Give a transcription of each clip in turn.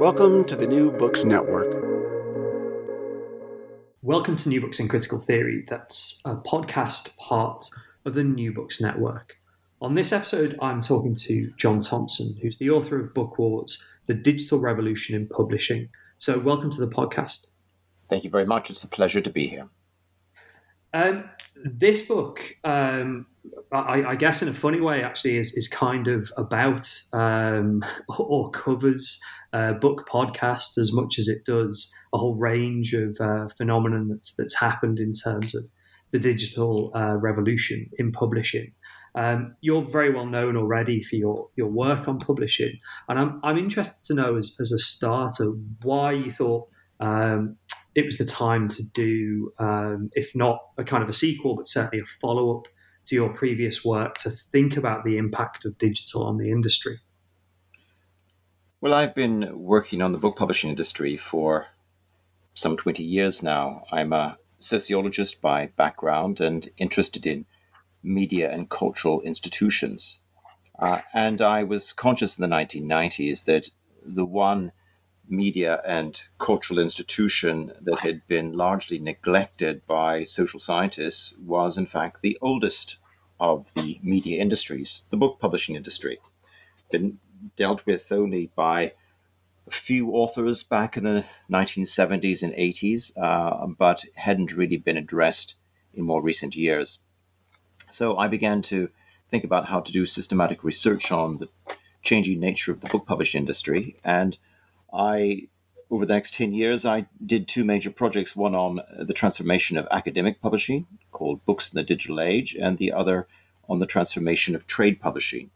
Welcome to the New Books Network. Welcome to New Books in Critical Theory. That's a podcast part of the New Books Network. On this episode, I'm talking to John Thompson, who's the author of Book Wars The Digital Revolution in Publishing. So, welcome to the podcast. Thank you very much. It's a pleasure to be here. Um, this book, um, I, I, guess, in a funny way, actually, is, is kind of about um, or covers uh, book podcasts as much as it does a whole range of uh, phenomenon that's that's happened in terms of the digital uh, revolution in publishing. Um, you're very well known already for your, your work on publishing, and I'm, I'm interested to know as, as a starter why you thought um, it was the time to do, um, if not a kind of a sequel, but certainly a follow up to your previous work to think about the impact of digital on the industry. Well, I've been working on the book publishing industry for some 20 years now. I'm a sociologist by background and interested in media and cultural institutions. Uh, and I was conscious in the 1990s that the one media and cultural institution that had been largely neglected by social scientists was, in fact, the oldest of the media industries, the book publishing industry. Been dealt with only by a few authors back in the 1970s and 80s, uh, but hadn't really been addressed in more recent years. So I began to think about how to do systematic research on the changing nature of the book publishing industry. And I, over the next 10 years, I did two major projects one on uh, the transformation of academic publishing, called Books in the Digital Age, and the other on the transformation of trade publishing,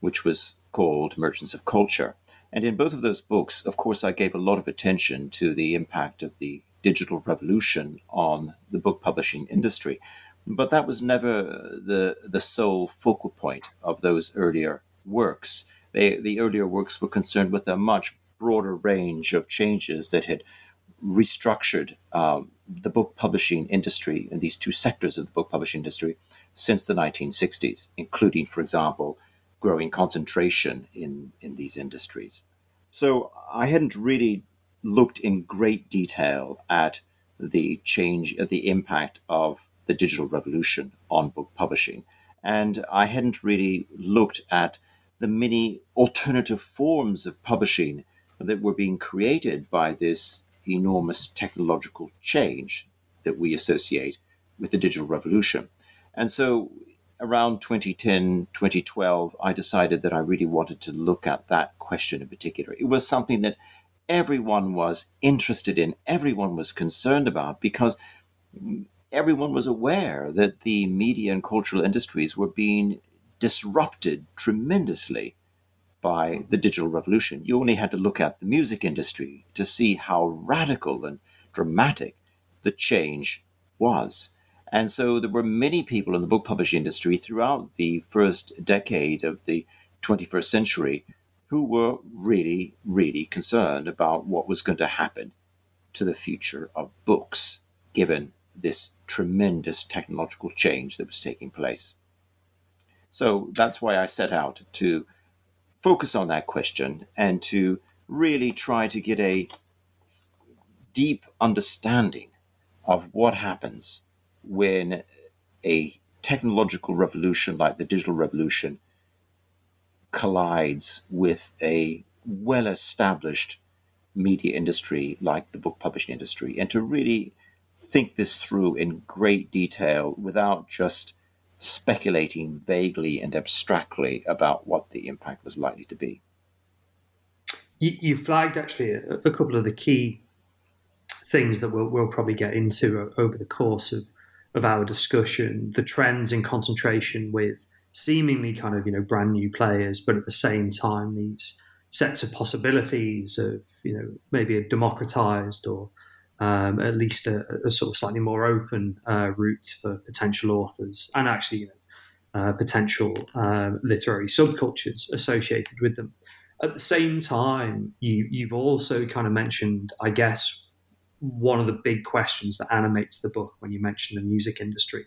which was called Merchants of Culture. And in both of those books, of course, I gave a lot of attention to the impact of the digital revolution on the book publishing industry. But that was never the, the sole focal point of those earlier works. They, the earlier works were concerned with a much broader range of changes that had restructured um, the book publishing industry in these two sectors of the book publishing industry since the 1960s, including, for example, growing concentration in, in these industries. So I hadn't really looked in great detail at the change, at the impact of the digital revolution on book publishing. And I hadn't really looked at the many alternative forms of publishing that were being created by this enormous technological change that we associate with the digital revolution. And so around 2010, 2012, I decided that I really wanted to look at that question in particular. It was something that everyone was interested in, everyone was concerned about, because everyone was aware that the media and cultural industries were being disrupted tremendously by the digital revolution. You only had to look at the music industry to see how radical and dramatic the change was. And so there were many people in the book publishing industry throughout the first decade of the 21st century who were really, really concerned about what was going to happen to the future of books, given this tremendous technological change that was taking place. So that's why I set out to focus on that question and to really try to get a deep understanding of what happens when a technological revolution like the digital revolution collides with a well established media industry like the book publishing industry, and to really think this through in great detail without just speculating vaguely and abstractly about what the impact was likely to be. You, you flagged actually a, a, couple of the key things that we'll, we'll probably get into over the course of, of our discussion the trends in concentration with seemingly kind of you know brand new players, but at the same time these sets of possibilities of you know maybe a democratized or um, at least a, a, sort of slightly more open uh, route for potential authors and actually you know, uh, potential um, literary subcultures associated with them. At the same time, you, you've also kind of mentioned, I guess, one of the big questions that animates the book when you mention the music industry.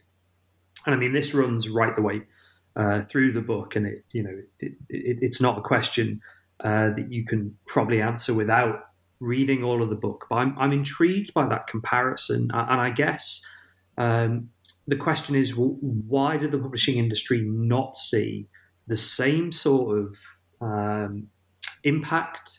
And I mean, this runs right the way uh, through the book, and it, you know, it, it, it's not a question uh, that you can probably answer without reading all of the book. But I'm, I'm intrigued by that comparison. And I guess um, the question is why did the publishing industry not see the same sort of um, impact?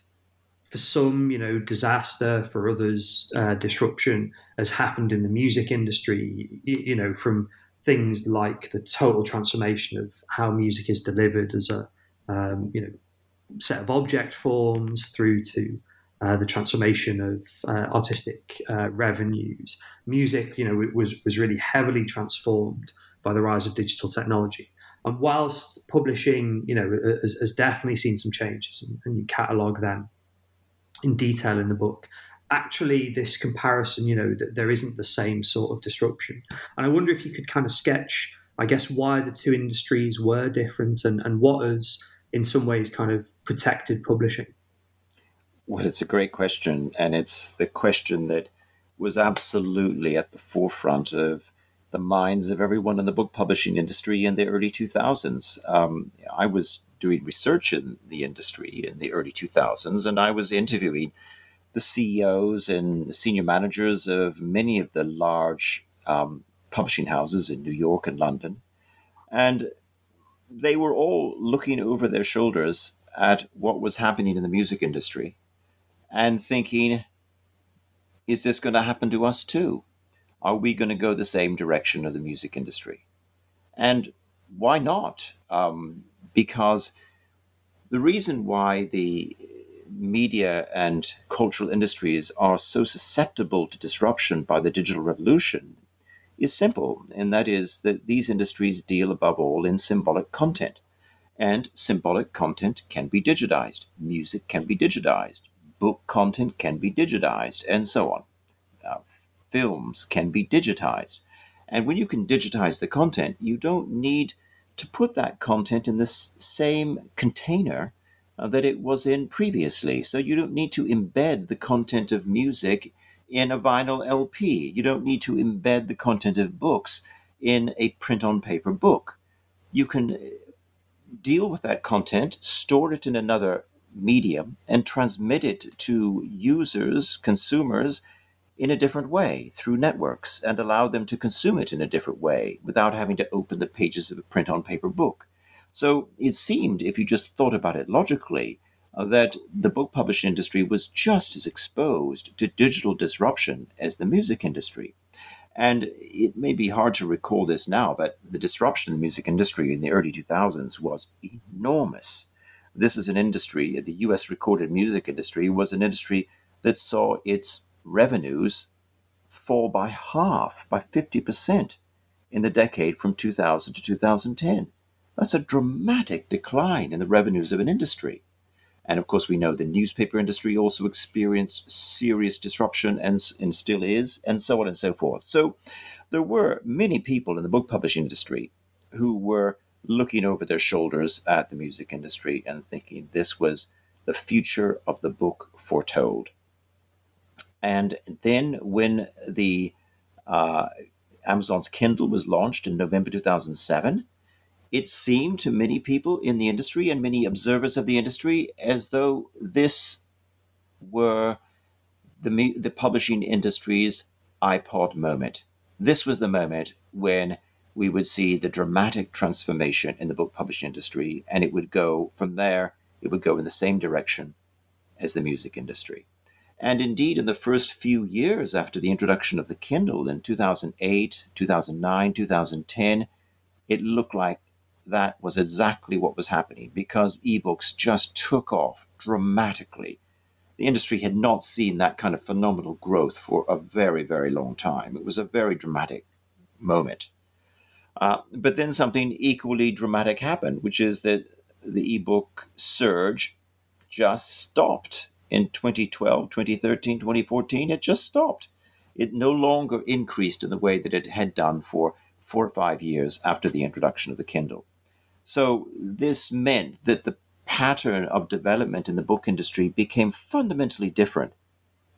For some, you know, disaster. For others, uh, disruption has happened in the music industry. You know, from things like the total transformation of how music is delivered as a, um, you know, set of object forms through to uh, the transformation of uh, artistic uh, revenues. Music, you know, was was really heavily transformed by the rise of digital technology. And whilst publishing, you know, has, has definitely seen some changes, and, and you catalogue them in detail in the book. Actually, this comparison, you know, there isn't the same sort of disruption. And I wonder if you could kind of sketch, I guess, why the two industries were different and, and what has, in some ways, kind of protected publishing. Well, it's a great question. And it's the question that was absolutely at the forefront of the minds of everyone in the book publishing industry in the early 2000s. Um, I was doing research in the industry in the early 2000s, and I was interviewing the CEOs and senior managers of many of the large um, publishing houses in New York and London. And they were all looking over their shoulders at what was happening in the music industry and thinking, is this going to happen to us too? Are we going to go the same direction of the music industry? And why not? Um, because the reason why the media and cultural industries are so susceptible to disruption by the digital revolution is simple, and that is that these industries deal above all in symbolic content. And symbolic content can be digitized, music can be digitized, book content can be digitized, and so on. Uh, films can be digitized. And when you can digitize the content, you don't need to put that content in the same container uh, that it was in previously. So you don't need to embed the content of music in a vinyl LP. You don't need to embed the content of books in a print on paper book. You can uh, deal with that content, store it in another medium and transmit it to users, consumers, in a different way through networks and allow them to consume it in a different way without having to open the pages of a print on paper book. So it seemed, if you just thought about it logically, uh, that the book publishing industry was just as exposed to digital disruption as the music industry. And it may be hard to recall this now, but the disruption in the music industry in the early 2000s was enormous this is an industry, the US recorded music industry was an industry that saw its revenues fall by half, by 50% in the decade from 2000 to 2010. That's a dramatic decline in the revenues of an industry. And of course, we know the newspaper industry also experienced serious disruption and, and still is, and so on and so forth. So there were many people in the book publishing industry who were looking over their shoulders at the music industry and thinking this was the future of the book foretold. And then when the uh, Amazon's Kindle was launched in November 2007, it seemed to many people in the industry and many observers of the industry as though this were the, the publishing industry's iPod moment. This was the moment when we would see the dramatic transformation in the book publishing industry, and it would go from there, it would go in the same direction as the music industry. And indeed, in the first few years after the introduction of the Kindle in 2008, 2009, 2010, it looked like that was exactly what was happening because ebooks just took off dramatically. The industry had not seen that kind of phenomenal growth for a very, very long time. It was a very dramatic moment. Uh, but then something equally dramatic happened, which is that the ebook surge just stopped in 2012, 2013, 2014. It just stopped. It no longer increased in the way that it had done for four or five years after the introduction of the Kindle. So this meant that the pattern of development in the book industry became fundamentally different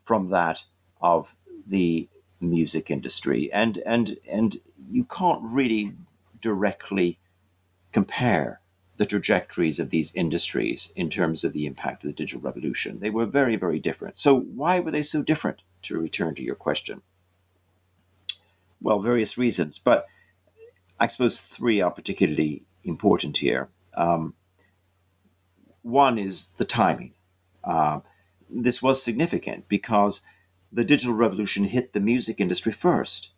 from that of the music industry. And and and you can't really directly compare the trajectories of these industries in terms of the impact of the digital revolution. They were very, very different. So, why were they so different? To return to your question, well, various reasons, but I suppose three are particularly important here. Um, one is the timing. Uh, this was significant because the digital revolution hit the music industry first.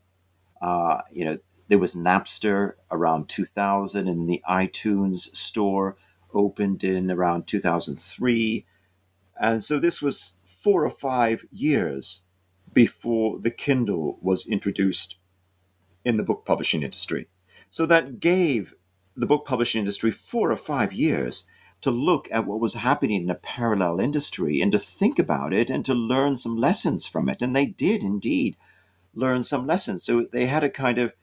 Uh, you know, there was Napster around 2000, and the iTunes store opened in around 2003. And so this was four or five years before the Kindle was introduced in the book publishing industry. So that gave the book publishing industry four or five years to look at what was happening in a parallel industry and to think about it and to learn some lessons from it. And they did indeed learn some lessons. So they had a kind of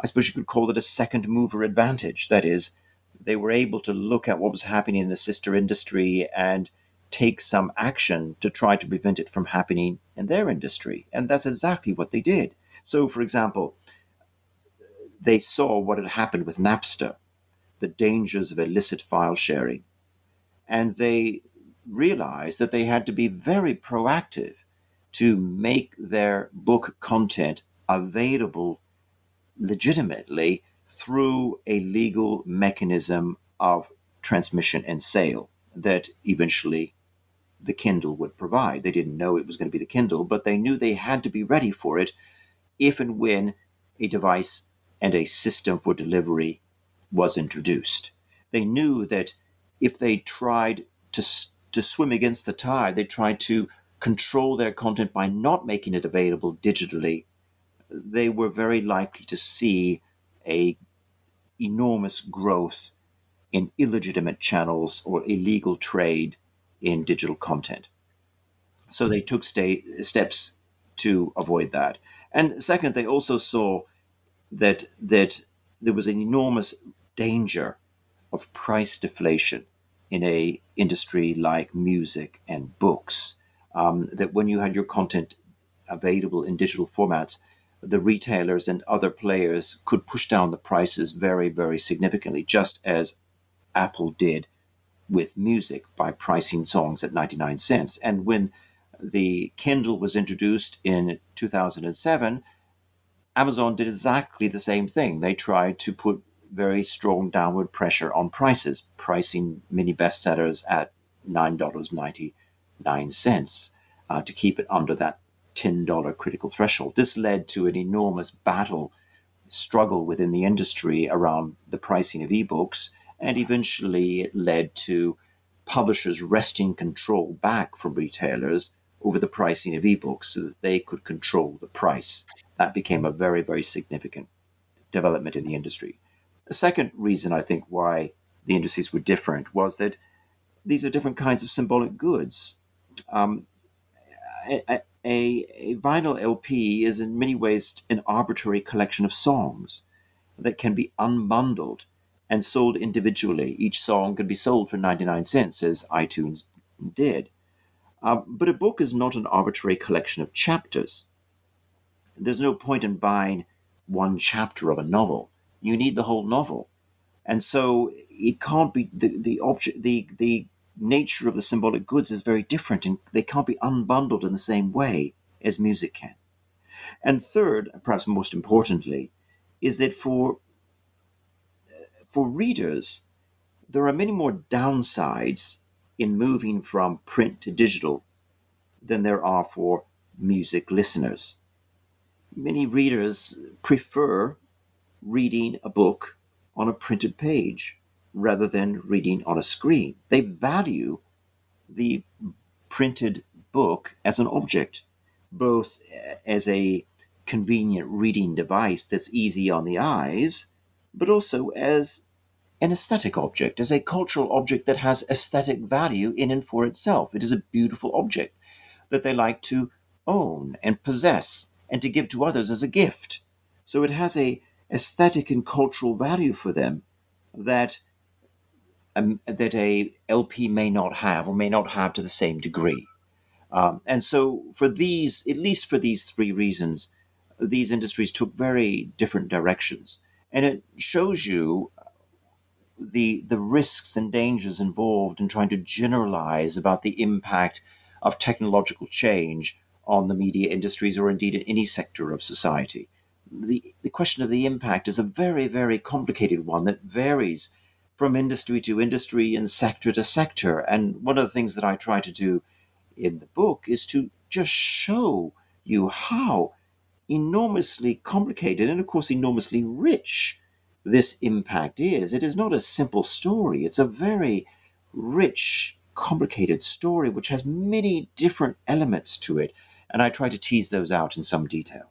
I suppose you could call it a second mover advantage. That is, they were able to look at what was happening in the sister industry and take some action to try to prevent it from happening in their industry. And that's exactly what they did. So, for example, they saw what had happened with Napster, the dangers of illicit file sharing. And they realized that they had to be very proactive to make their book content available legitimately through a legal mechanism of transmission and sale that eventually the Kindle would provide. They didn't know it was going to be the Kindle, but they knew they had to be ready for it if and when a device and a system for delivery was introduced. They knew that if they tried to, to swim against the tide, they tried to control their content by not making it available digitally they were very likely to see a enormous growth in illegitimate channels or illegal trade in digital content. So they took steps to avoid that. And second, they also saw that that there was an enormous danger of price deflation in a industry like music and books. Um, that when you had your content available in digital formats, the retailers and other players could push down the prices very, very significantly, just as Apple did with music by pricing songs at 99 cents. And when the Kindle was introduced in 2007, Amazon did exactly the same thing. They tried to put very strong downward pressure on prices, pricing mini bestsellers at $9.99 uh, to keep it under that $10 critical threshold. This led to an enormous battle, struggle within the industry around the pricing of ebooks, and eventually it led to publishers wresting control back from retailers over the pricing of ebooks so that they could control the price. That became a very, very significant development in the industry. The second reason I think why the industries were different was that these are different kinds of symbolic goods. Um, a, a vinyl LP is in many ways an arbitrary collection of songs that can be unbundled and sold individually. Each song can be sold for 99 cents, as iTunes did. Uh, but a book is not an arbitrary collection of chapters. There's no point in buying one chapter of a novel. You need the whole novel. And so it can't be the, the object the the nature of the symbolic goods is very different and they can't be unbundled in the same way as music can. And third, perhaps most importantly, is that for for readers, there are many more downsides in moving from print to digital than there are for music listeners. Many readers prefer reading a book on a printed page rather than reading on a screen. They value the printed book as an object, both as a convenient reading device that's easy on the eyes, but also as an aesthetic object, as a cultural object that has aesthetic value in and for itself. It is a beautiful object that they like to own and possess and to give to others as a gift. So it has a aesthetic and cultural value for them that um, that a LP may not have or may not have to the same degree. Um, and so, for these, at least for these three reasons, these industries took very different directions, and it shows you the the risks and dangers involved in trying to generalize about the impact of technological change on the media industries or indeed in any sector of society. The, the question of the impact is a very, very complicated one that varies from industry to industry and sector to sector. And one of the things that I try to do in the book is to just show you how enormously complicated and, of course, enormously rich this impact is. It is not a simple story, it's a very rich, complicated story which has many different elements to it. And I try to tease those out in some detail.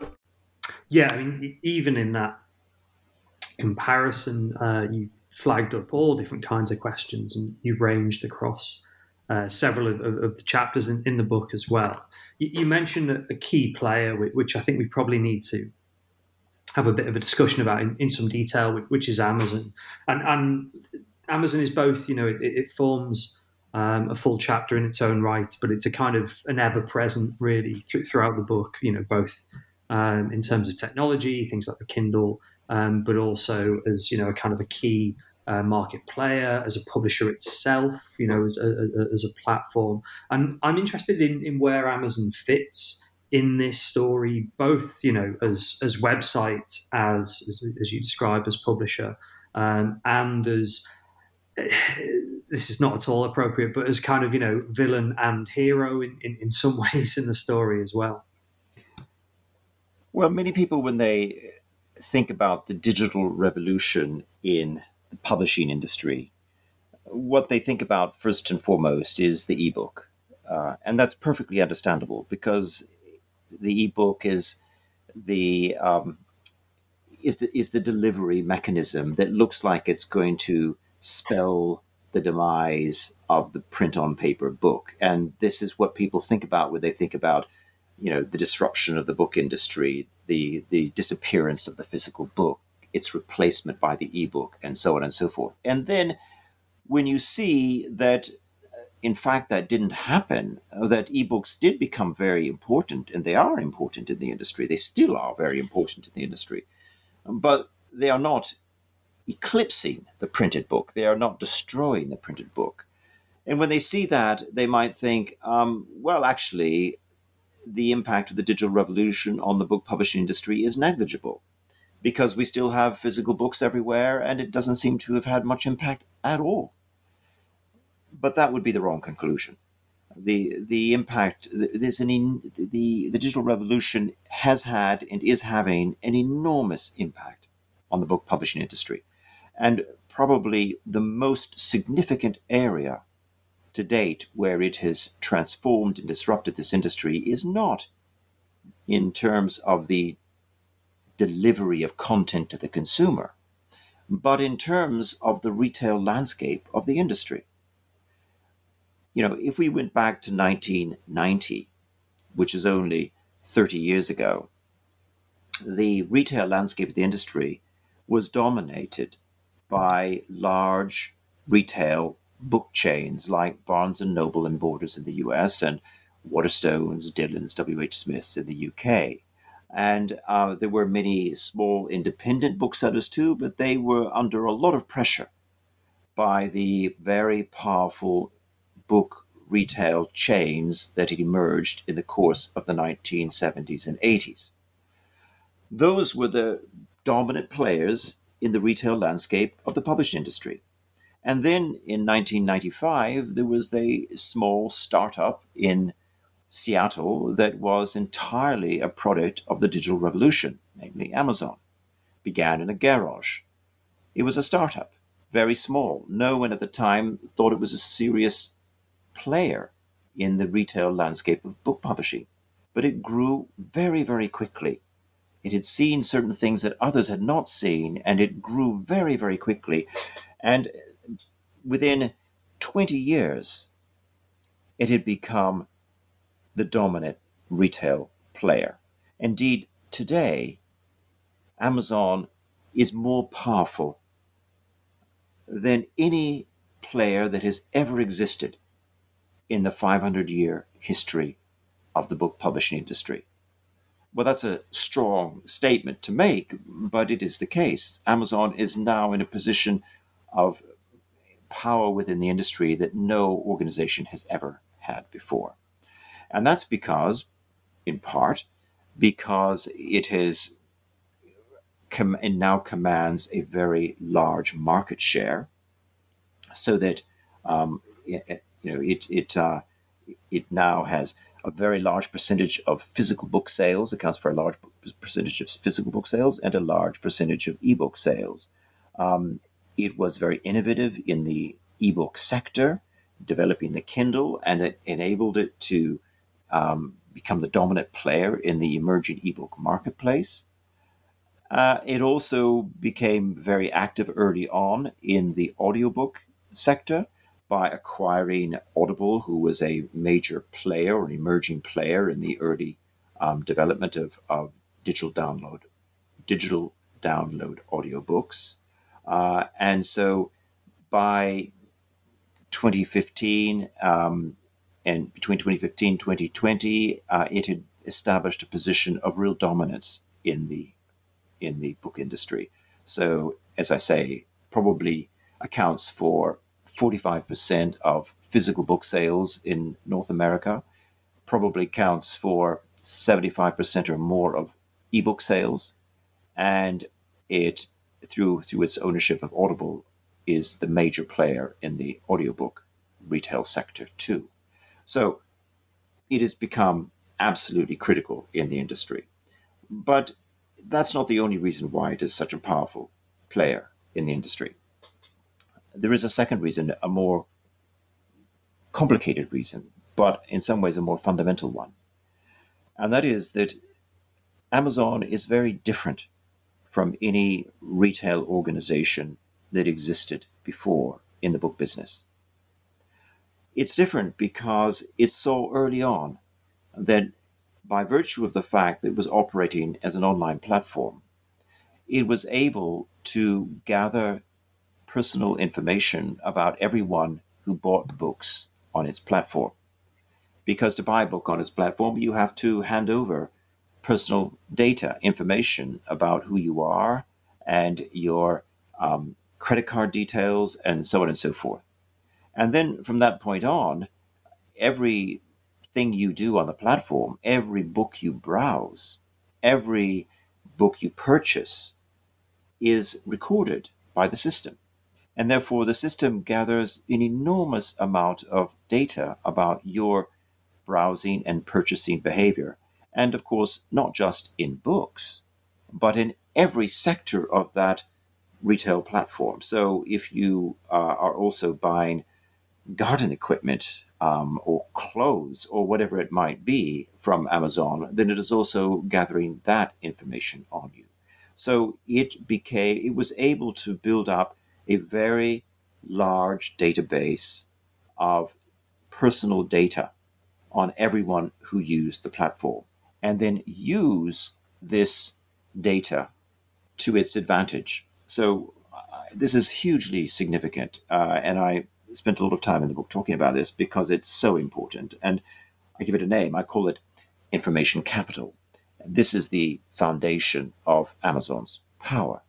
Yeah, I mean, even in that comparison, uh, you've flagged up all different kinds of questions and you've ranged across uh, several of, of, of the chapters in, in the book as well. You, you mentioned a, a key player, whi- which I think we probably need to have a bit of a discussion about in, in some detail, whi- which is Amazon. And, and Amazon is both, you know, it, it forms um, a full chapter in its own right, but it's a kind of an ever present really th- throughout the book, you know, both um, in terms of technology, things like the Kindle, um, but also as, you know, a kind of a key uh, market player, as a publisher itself, you know, as a, as a platform. And I'm interested in, in where Amazon fits in this story, both, you know, as, as website, as, as, as you describe, as publisher, um, and as this is not at all appropriate, but as kind of you know villain and hero in, in, in some ways in the story as well. Well, many people, when they think about the digital revolution in the publishing industry, what they think about first and foremost is the ebook. Uh, and that's perfectly understandable because the ebook is the um, is the is the delivery mechanism that looks like it's going to spell the demise of the print on paper book. And this is what people think about when they think about, you know, the disruption of the book industry, the the disappearance of the physical book, its replacement by the ebook, and so on and so forth. And then when you see that in fact that didn't happen, uh, that ebooks did become very important, and they are important in the industry. They still are very important in the industry, but they are not eclipsing the printed book. They are not destroying the printed book. And when they see that, they might think, um, well, actually, the impact of the digital revolution on the book publishing industry is negligible because we still have physical books everywhere and it doesn't seem to have had much impact at all. But that would be the wrong conclusion. The, the impact, there's an in, the, the digital revolution has had and is having an enormous impact on the book publishing industry. And probably the most significant area to date where it has transformed and disrupted this industry is not in terms of the delivery of content to the consumer, but in terms of the retail landscape of the industry. You know, if we went back to 1990, which is only 30 years ago, the retail landscape of the industry was dominated by large retail book chains like Barnes and Noble and Borders in the US and Waterstones, Dillons, W.H. Smiths in the UK. And uh, there were many small independent booksellers too, but they were under a lot of pressure by the very powerful book retail chains that had emerged in the course of the 1970s and 80s. Those were the dominant players in the retail landscape of the publishing industry. And then in 1995, there was a small startup in Seattle that was entirely a product of the digital revolution, namely Amazon. It Began in a garage. It was a startup, very small. No one at the time thought it was a serious player in the retail landscape of book publishing, but it grew very, very quickly. It had seen certain things that others had not seen, and it grew very, very quickly. And within 20 years, it had become the dominant retail player. Indeed, today, Amazon is more powerful than any player that has ever existed in the 500 year history of the book publishing industry. Well, that's a strong statement to make, but it is the case. Amazon is now in a position of power within the industry that no organization has ever had before. And that's because, in part, because it has com- and now commands a very large market share, so that um, it, you know it it uh, it now has a very large percentage of physical book sales, accounts for a large percentage of physical book sales and a large percentage of ebook sales. Um, it was very innovative in the ebook sector, developing the Kindle, and it enabled it to um, become the dominant player in the emerging ebook marketplace. Uh, it also became very active early on in the audiobook sector by acquiring Audible, who was a major player or emerging player in the early um, development of, of digital download, digital download audiobooks. Uh, and so by 2015 um, and between 2015 and 2020, uh, it had established a position of real dominance in the in the book industry. So, as I say, probably accounts for 45% of physical book sales in North America, probably counts for 75% or more of ebook sales, and it through through its ownership of Audible is the major player in the audiobook retail sector too. So it has become absolutely critical in the industry. But that's not the only reason why it is such a powerful player in the industry. There is a second reason, a more complicated reason, but in some ways a more fundamental one. And that is that Amazon is very different from any retail organization that existed before in the book business. It's different because it's so early on that by virtue of the fact that it was operating as an online platform, it was able to gather personal information about everyone who bought books on its platform. Because to buy a book on its platform, you have to hand over personal data, information about who you are and your um, credit card details, and so on and so forth. And then from that point on, every thing you do on the platform, every book you browse, every book you purchase is recorded by the system. And therefore, the system gathers an enormous amount of data about your browsing and purchasing behavior. And of course, not just in books, but in every sector of that retail platform. So if you uh, are also buying garden equipment um, or clothes or whatever it might be from Amazon, then it is also gathering that information on you. So it became, it was able to build up a very large database of personal data on everyone who used the platform and then use this data to its advantage. So uh, this is hugely significant, uh, and I spent a lot of time in the book talking about this because it's so important. And I give it a name. I call it information capital. This is the foundation of Amazon's power.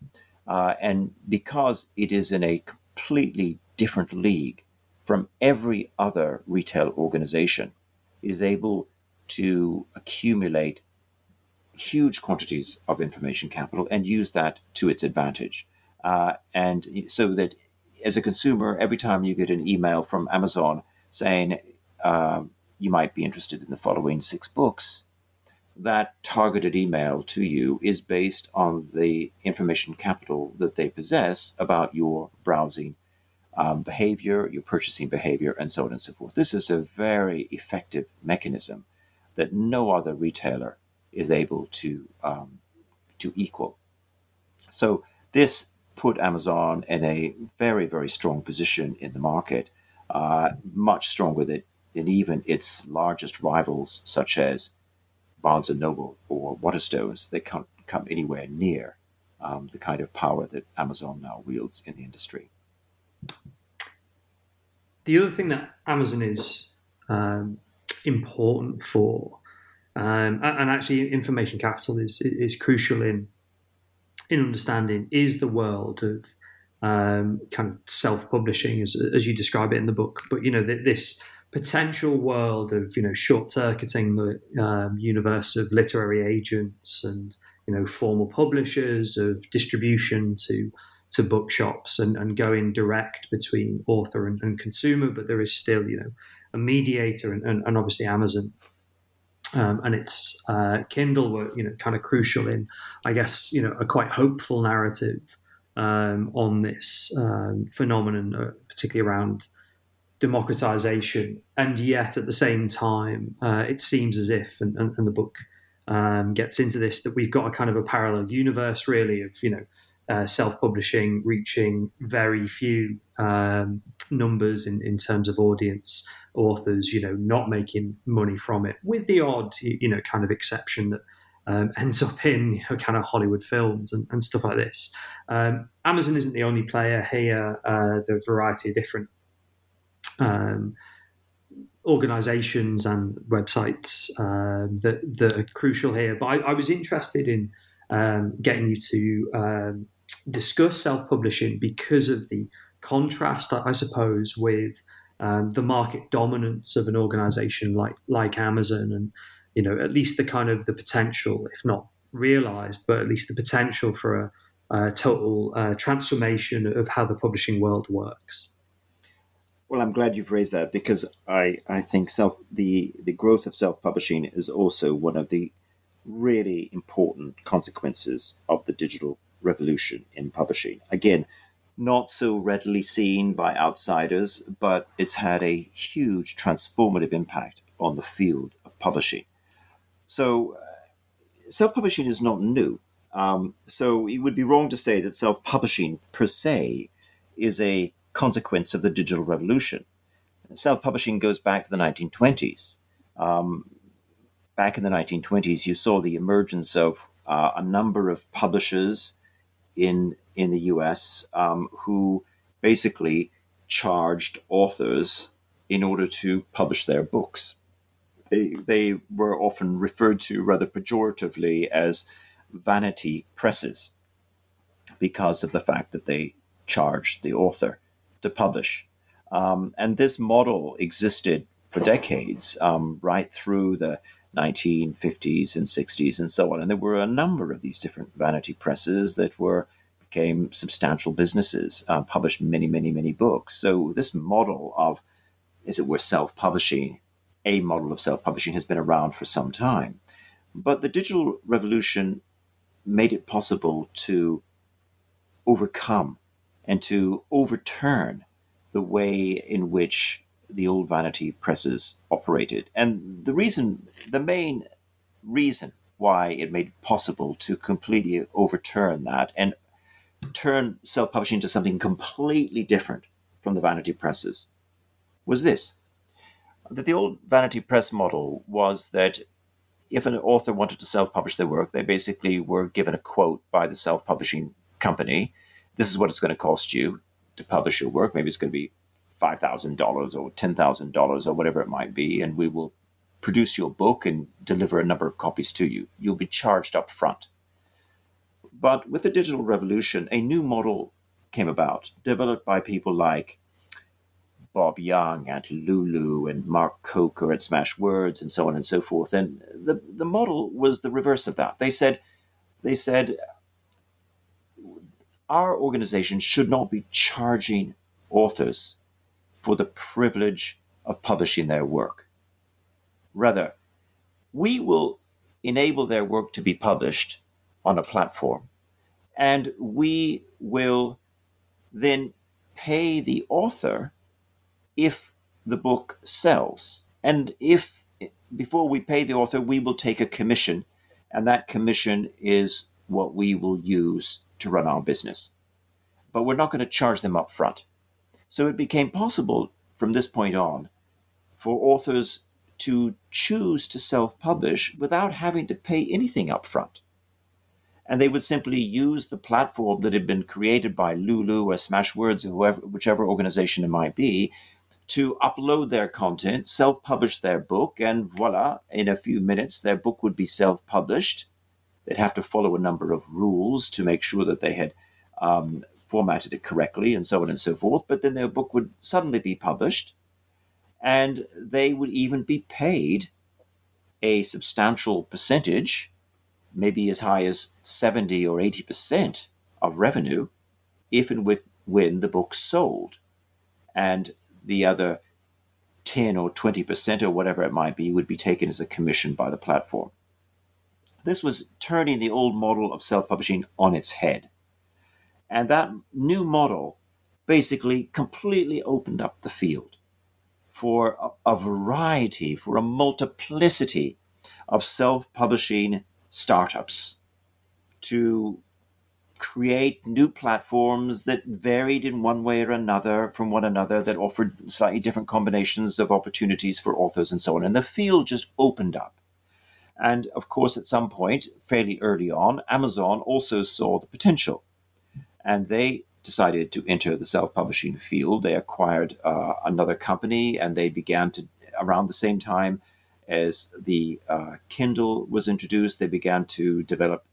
Uh, and because it is in a completely different league from every other retail organization, it is able to accumulate huge quantities of information capital and use that to its advantage. Uh, and so that as a consumer, every time you get an email from Amazon saying um, you might be interested in the following six books, that targeted email to you is based on the information capital that they possess about your browsing um, behavior, your purchasing behavior, and so on and so forth. This is a very effective mechanism that no other retailer is able to um, to equal. So this put Amazon in a very very strong position in the market, uh, much stronger than, than even its largest rivals such as Barnes and Noble or Waterstones. They can't come anywhere near um, the kind of power that Amazon now wields in the industry. The other thing that Amazon is um, important for um, and actually, information capital is is crucial in in understanding is the world of um, kind of self publishing, as as you describe it in the book. But you know this potential world of you know short circuiting the um, universe of literary agents and you know formal publishers of distribution to to bookshops and, and going direct between author and, and consumer, but there is still you know a mediator and, and, and obviously Amazon. Um, and its uh, Kindle were you know kind of crucial in, I guess you know a quite hopeful narrative um, on this um, phenomenon, uh, particularly around democratization, and yet at the same time, uh, it seems as if, and, and, and the book um, gets into this, that we've got a kind of a parallel universe, really, of you know uh, self-publishing reaching very few um, numbers in, in terms of audience authors you know not making money from it with the odd you know kind of exception that um, ends up in you know, kind of Hollywood films and, and stuff like this. Um, Amazon isn't the only player here. Uh, there are a variety of different um, organizations and websites uh, that, that are crucial here. But I, I was interested in um, getting you to um, discuss self publishing because of the contrast, I suppose, with um, the market dominance of an organization like like Amazon, and you know at least the kind of the potential, if not realized, but at least the potential for a, total uh, transformation of how the publishing world works. Well, I'm glad you've raised that because I, I think self the the growth of self publishing is also one of the really important consequences of the digital revolution in publishing. Again, not so readily seen by outsiders, but it's had a huge transformative impact on the field of publishing. So, uh, self publishing is not new. Um, so, it would be wrong to say that self publishing per se is a consequence of the digital revolution. Self publishing goes back to the 1920s. Um, back in the 1920s, you saw the emergence of uh, a number of publishers in in the U.S. Um, who basically charged authors in order to publish their books. They they were often referred to rather pejoratively as vanity presses because of the fact that they charged the author to publish. Um, and this model existed for decades, um, right through the 1950s and 60s and so on. And there were a number of these different vanity presses that were became substantial businesses, uh, published many, many, many books. So this model of, as it were, self-publishing, a model of self-publishing has been around for some time. But the digital revolution made it possible to overcome and to overturn the way in which the old vanity presses operated. And the reason, the main reason why it made it possible to completely overturn that and turn self publishing into something completely different from the vanity presses was this that the old vanity press model was that if an author wanted to self publish their work, they basically were given a quote by the self publishing company. This is what it's going to cost you to publish your work. Maybe it's going to be $5,000 or $10,000 or whatever it might be, and we will produce your book and deliver a number of copies to you. You'll be charged up front. But with the digital revolution, a new model came about, developed by people like Bob Young and Lulu and Mark Coker at Smashwords and so on and so forth. And the, the model was the reverse of that. They said, they said, our organization should not be charging authors for the privilege of publishing their work. Rather, we will enable their work to be published on a platform, and we will then pay the author if the book sells. And if before we pay the author, we will take a commission, and that commission is what we will use to run our business. But we're not going to charge them up front. So it became possible from this point on for authors to choose to self publish without having to pay anything up front. And they would simply use the platform that had been created by Lulu or Smashwords or whoever, whichever organization it might be to upload their content, self publish their book, and voila, in a few minutes, their book would be self published. They'd have to follow a number of rules to make sure that they had um, formatted it correctly, and so on and so forth. But then their book would suddenly be published, and they would even be paid a substantial percentage, maybe as high as 70 or 80% of revenue, if and when the book sold. And the other 10 or 20% or whatever it might be would be taken as a commission by the platform. This was turning the old model of self publishing on its head. And that new model basically completely opened up the field for a, a variety, for a multiplicity of self publishing startups to create new platforms that varied in one way or another from one another, that offered slightly different combinations of opportunities for authors and so on. And the field just opened up. And of course, at some point, fairly early on, Amazon also saw the potential and they decided to enter the self-publishing field. They acquired uh, another company, and they began to around the same time as the uh, Kindle was introduced. They began to develop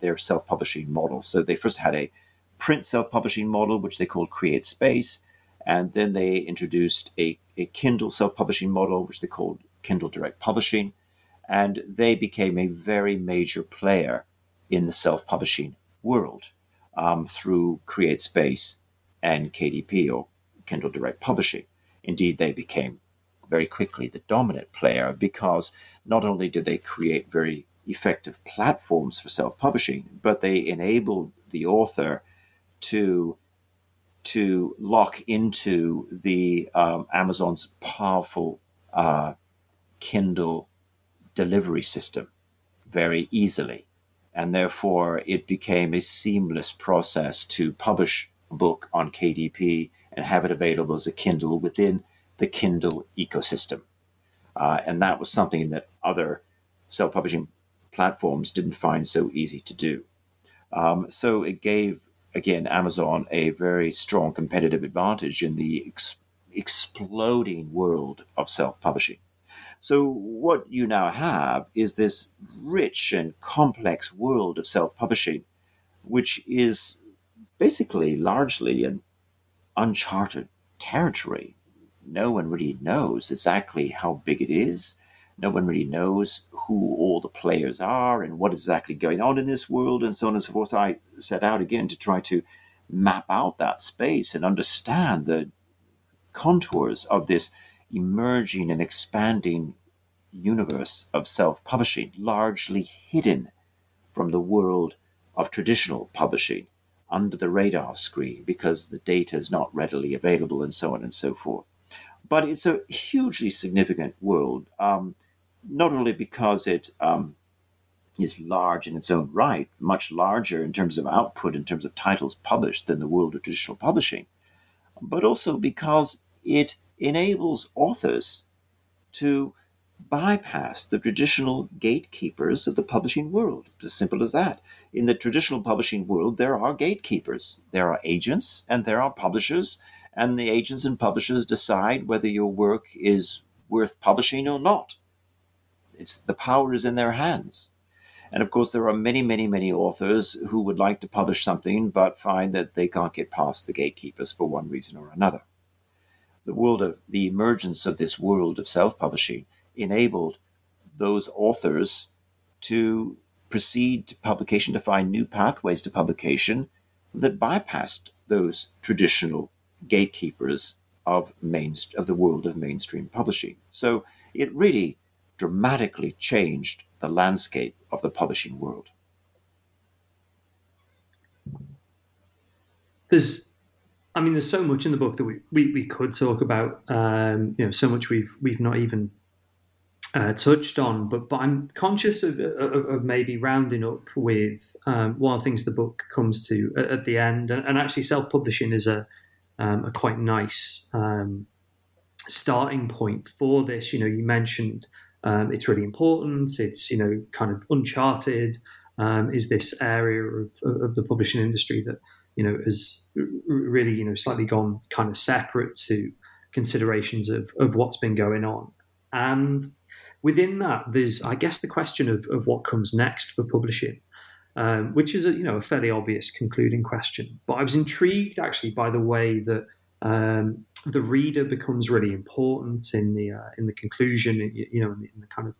their self-publishing model. So they first had a print self-publishing model, which they called Create Space, and then they introduced a, a Kindle self-publishing model, which they called Kindle Direct Publishing, and they became a very major player in the self-publishing world um, through Create Space and KDP or Kindle Direct Publishing. Indeed, they became very quickly the dominant player because not only did they create very effective platforms for self-publishing, but they enabled the author to to lock into the um, Amazon's powerful uh, Kindle delivery system very easily and therefore it became a seamless process to publish a book on KDP and have it available as a Kindle within the Kindle ecosystem. Uh, and that was something that other self publishing platforms didn't find so easy to do. Um, so it gave, again, Amazon a very strong competitive advantage in the ex- exploding world of self publishing. So, what you now have is this rich and complex world of self publishing, which is basically largely an uncharted territory. No one really knows exactly how big it is. No one really knows who all the players are and what is exactly going on in this world, and so on and so forth. I set out again to try to map out that space and understand the contours of this emerging and expanding universe of self publishing, largely hidden from the world of traditional publishing under the radar screen because the data is not readily available and so on and so forth. But it's a hugely significant world, um, not only because it um, is large in its own right, much larger in terms of output, in terms of titles published than the world of traditional publishing, but also because it enables authors to bypass the traditional gatekeepers of the publishing world. It's as simple as that. In the traditional publishing world, there are gatekeepers. There are agents and there are publishers, and the agents and publishers decide whether your work is worth publishing or not. It's the power is in their hands. And of course, there are many, many, many authors who would like to publish something but find that they can't get past the gatekeepers for one reason or another. The world of the emergence of this world of self publishing enabled those authors to proceed to publication, to find new pathways to publication that bypassed those traditional gatekeepers of main of the world of mainstream publishing. So it really dramatically changed the landscape of the publishing world. There's, I mean, there's so much in the book that we, we, we could talk about. Um, you know, so much we've we've not even uh, touched on, but but I'm conscious of, of, of maybe rounding up with um, one of the things the book comes to at, at the end, and, and actually self publishing is a um, a quite nice um, starting point for this. You know, you mentioned um, it's really important. It's you know kind of uncharted. Um, is this area of, of the publishing industry that you know has really you know slightly gone kind of separate to considerations of, of what's been going on and within that, there's, I guess, the question of, of what comes next for publishing, um, which is a, you know a fairly obvious concluding question. But I was intrigued actually by the way that um, the reader becomes really important in the uh, in the conclusion, you know, in the, in the kind of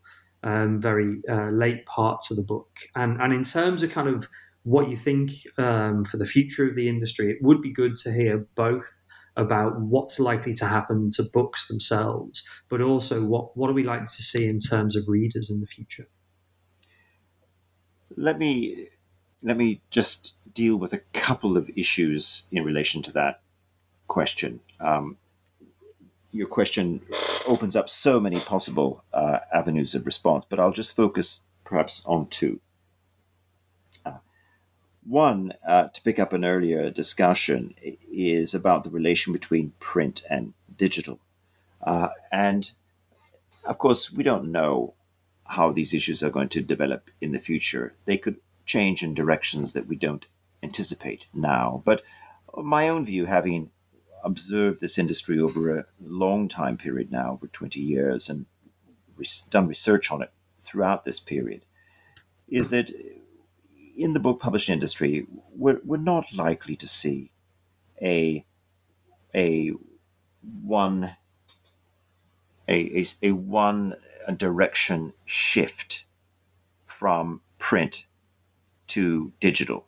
um, very uh, late parts of the book, and and in terms of kind of what you think um, for the future of the industry, it would be good to hear both about what's likely to happen to books themselves, but also what, what are we likely to see in terms of readers in the future? Let me let me just deal with a couple of issues in relation to that question. Um, your question opens up so many possible uh, avenues of response, but I'll just focus perhaps on two. One, uh, to pick up an earlier discussion, is about the relation between print and digital. Uh, and of course, we don't know how these issues are going to develop in the future. They could change in directions that we don't anticipate now. But my own view, having observed this industry over a long time period now, over 20 years, and done research on it throughout this period, is that in the book publishing industry, we're, we're not likely to see a a one a, a, a one direction shift from print to digital.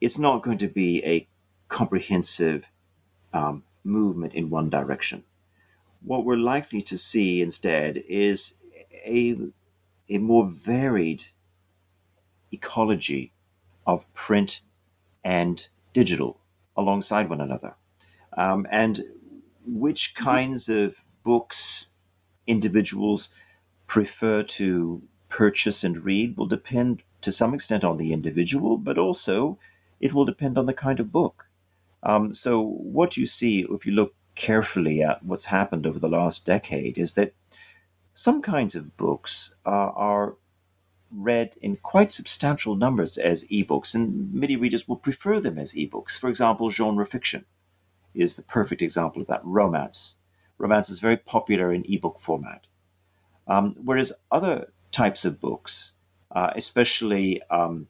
It's not going to be a comprehensive um, movement in one direction. What we're likely to see instead is a, a more varied ecology of print and digital alongside one another. Um, and which kinds of books individuals prefer to purchase and read will depend to some extent on the individual, but also it will depend on the kind of book. Um, so, what you see if you look carefully at what's happened over the last decade is that some kinds of books uh, are read in quite substantial numbers as ebooks, and many readers will prefer them as ebooks. For example, genre fiction is the perfect example of that. Romance. Romance is very popular in ebook format. Um, whereas other types of books, uh, especially um,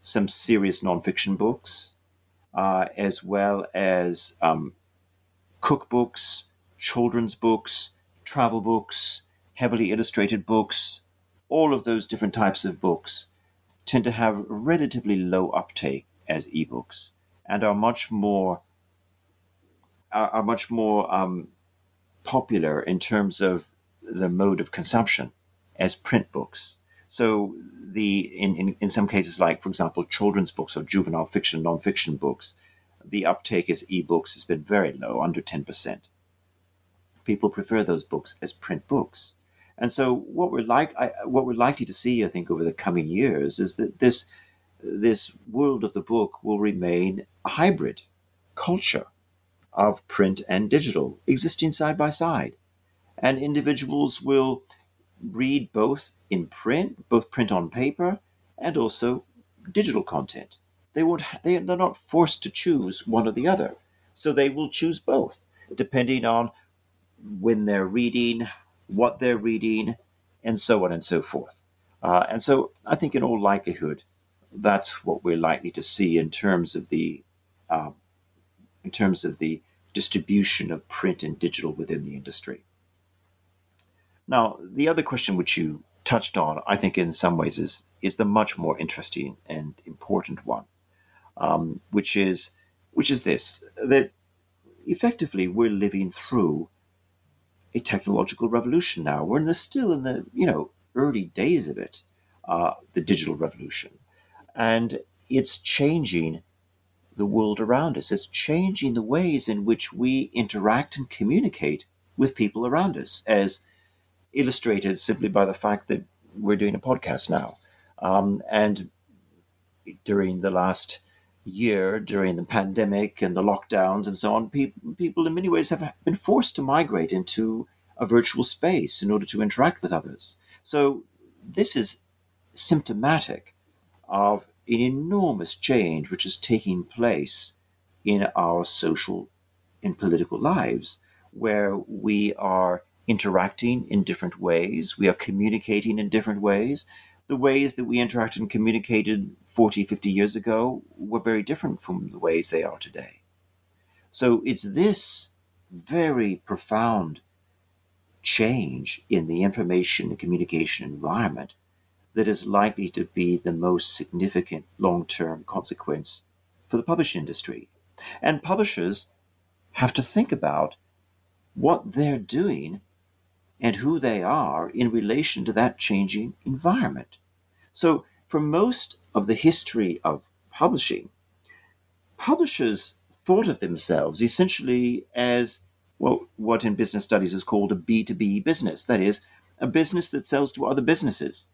some serious nonfiction books, uh, as well as um, cookbooks, children's books, travel books, heavily illustrated books, all of those different types of books tend to have relatively low uptake as ebooks and are much more are, are much more um, popular in terms of the mode of consumption as print books. So the in, in, in some cases, like for example, children's books or juvenile fiction, nonfiction books, the uptake as ebooks has been very low, under 10%. People prefer those books as print books. And so what we're like I, what we're likely to see, I think, over the coming years is that this this world of the book will remain a hybrid culture of print and digital existing side by side. And individuals will read both in print, both print on paper, and also digital content. They won't. They, they're not forced to choose one or the other, so they will choose both, depending on when they're reading, what they're reading, and so on and so forth. Uh, and so, I think, in all likelihood, that's what we're likely to see in terms of the um, in terms of the distribution of print and digital within the industry. Now, the other question which you touched on, I think, in some ways, is is the much more interesting and important one, um, which is which is this that effectively we're living through a technological revolution now. We're in the still in the you know early days of it, uh, the digital revolution, and it's changing the world around us. It's changing the ways in which we interact and communicate with people around us as illustrated simply by the fact that we're doing a podcast now. Um, and during the last year, during the pandemic and the lockdowns and so on, pe- people in many ways have been forced to migrate into a virtual space in order to interact with others. So this is symptomatic of an enormous change which is taking place in our social and political lives, where we are interacting in different ways. We are communicating in different ways. The ways that we interacted and communicated 40, 50 years ago were very different from the ways they are today. So it's this very profound change in the information and communication environment that is likely to be the most significant long term consequence for the publishing industry. And publishers have to think about what they're doing and who they are in relation to that changing environment. So, for most of the history of publishing, publishers thought of themselves essentially as well, what in business studies is called a B2B business. That is, a business that sells to other businesses.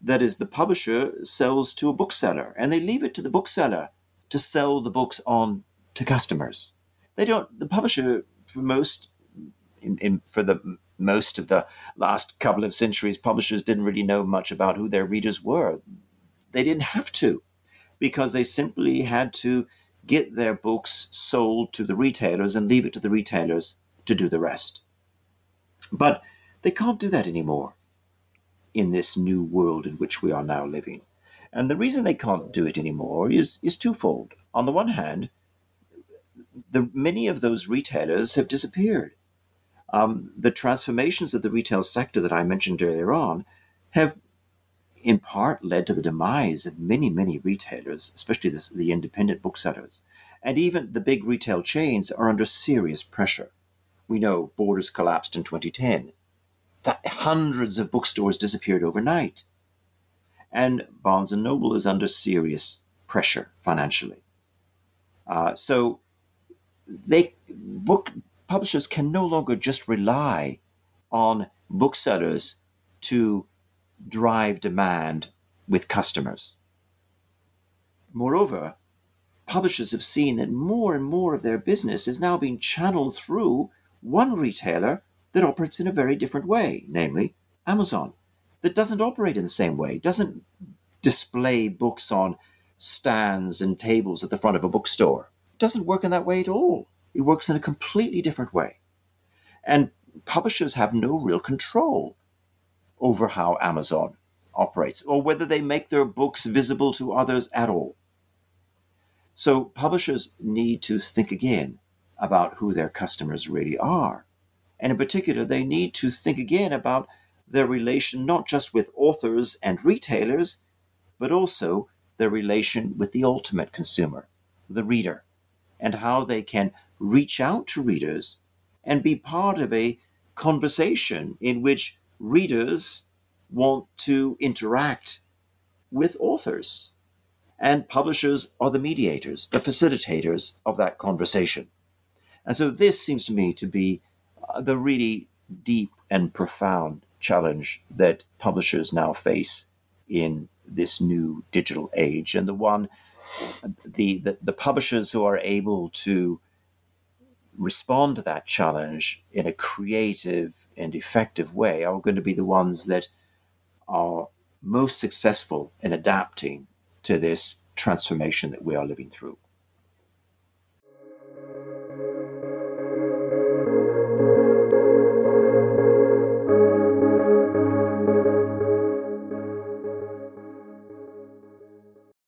That is, the publisher sells to a bookseller, and they leave it to the bookseller to sell the books on to customers. They don't. The publisher, for most, in, in, for the most of the last couple of centuries, publishers didn't really know much about who their readers were. They didn't have to, because they simply had to get their books sold to the retailers and leave it to the retailers to do the rest. But they can't do that anymore in this new world in which we are now living. And the reason they can't do it anymore is, is twofold. On the one hand, the, many of those retailers have disappeared um, the transformations of the retail sector that I mentioned earlier on have in part led to the demise of many, many retailers, especially the, the independent booksellers. And even the big retail chains are under serious pressure. We know Borders collapsed in 2010. That hundreds of bookstores disappeared overnight. And Barnes Noble is under serious pressure financially. Uh, so they book publishers can no longer just rely on booksellers to drive demand with customers. Moreover, publishers have seen that more and more of their business is now being channeled through one retailer that operates in a very different way, namely Amazon, that doesn't operate in the same way, doesn't display books on stands and tables at the front of a bookstore. Doesn't work in that way at all. It works in a completely different way. And publishers have no real control over how Amazon operates or whether they make their books visible to others at all. So publishers need to think again about who their customers really are. And in particular, they need to think again about their relation not just with authors and retailers, but also their relation with the ultimate consumer, the reader, and how they can reach out to readers and be part of a conversation in which readers want to interact with authors. And publishers are the mediators, the facilitators of that conversation. And so this seems to me to be uh, the really deep and profound challenge that publishers now face in this new digital age. And the one, the, the, the publishers who are able to respond to that challenge in a creative and effective way are going to be the ones that are most successful in adapting to this transformation that we are living through.